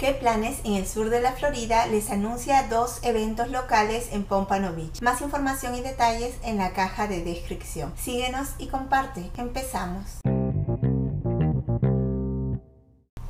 ¿Qué planes en el sur de la Florida les anuncia dos eventos locales en Pompano Beach? Más información y detalles en la caja de descripción. Síguenos y comparte. Empezamos.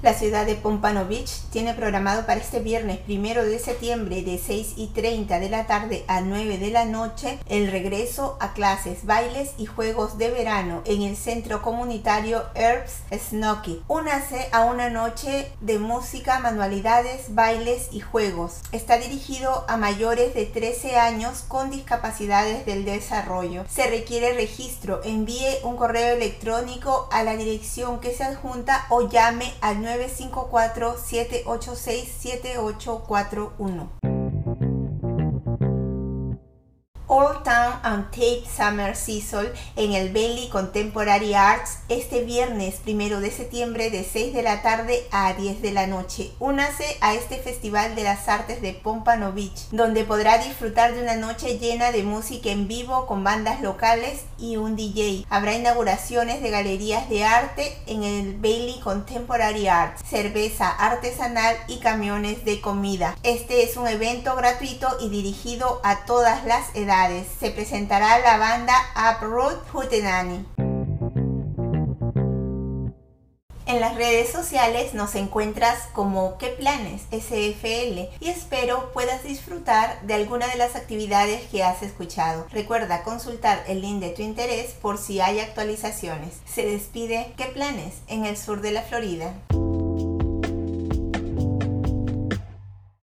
La ciudad de Pompano Beach tiene programado para este viernes primero de septiembre de 6 y 30 de la tarde a 9 de la noche el regreso a clases, bailes y juegos de verano en el centro comunitario Herbs Snoky. Únase a una noche de música, manualidades, bailes y juegos. Está dirigido a mayores de 13 años con discapacidades del desarrollo. Se requiere registro. Envíe un correo electrónico a la dirección que se adjunta o llame al 954-786-7841. Old Town and Tape Summer Season en el Bailey Contemporary Arts este viernes primero de septiembre de 6 de la tarde a 10 de la noche. Únase a este Festival de las Artes de Pompano Beach, donde podrá disfrutar de una noche llena de música en vivo con bandas locales y un DJ. Habrá inauguraciones de galerías de arte en el Bailey Contemporary Arts, cerveza artesanal y camiones de comida. Este es un evento gratuito y dirigido a todas las edades se presentará la banda Uproot Hootenanny. En las redes sociales nos encuentras como ¿Qué planes? SFL y espero puedas disfrutar de alguna de las actividades que has escuchado. Recuerda consultar el link de tu interés por si hay actualizaciones. Se despide ¿Qué planes? en el sur de la Florida.